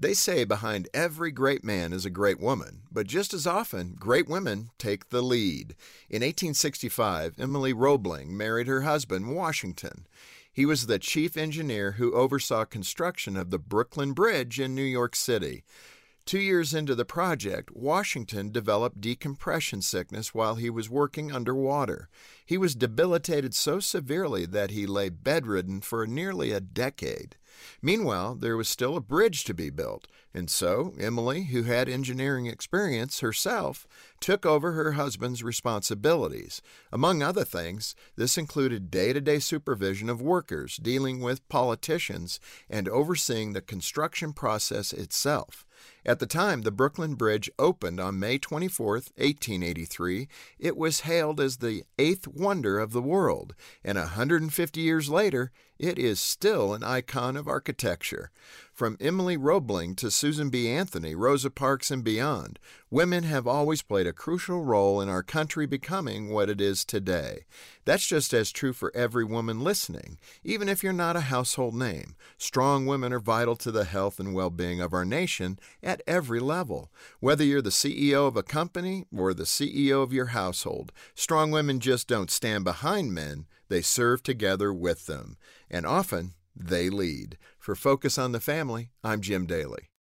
They say behind every great man is a great woman, but just as often, great women take the lead. In 1865, Emily Roebling married her husband, Washington. He was the chief engineer who oversaw construction of the Brooklyn Bridge in New York City. Two years into the project, Washington developed decompression sickness while he was working underwater. He was debilitated so severely that he lay bedridden for nearly a decade. Meanwhile, there was still a bridge to be built, and so Emily, who had engineering experience herself, took over her husband's responsibilities. Among other things, this included day to day supervision of workers, dealing with politicians, and overseeing the construction process itself. At the time the Brooklyn Bridge opened on May 24, 1883, it was hailed as the eighth wonder of the world, and 150 years later, it is still an icon of architecture. From Emily Roebling to Susan B. Anthony, Rosa Parks, and beyond, women have always played a crucial role in our country becoming what it is today. That's just as true for every woman listening, even if you're not a household name. Strong women are vital to the health and well being of our nation at every level. Whether you're the CEO of a company or the CEO of your household, strong women just don't stand behind men, they serve together with them. And often, they lead. For Focus on the Family, I'm Jim Daly.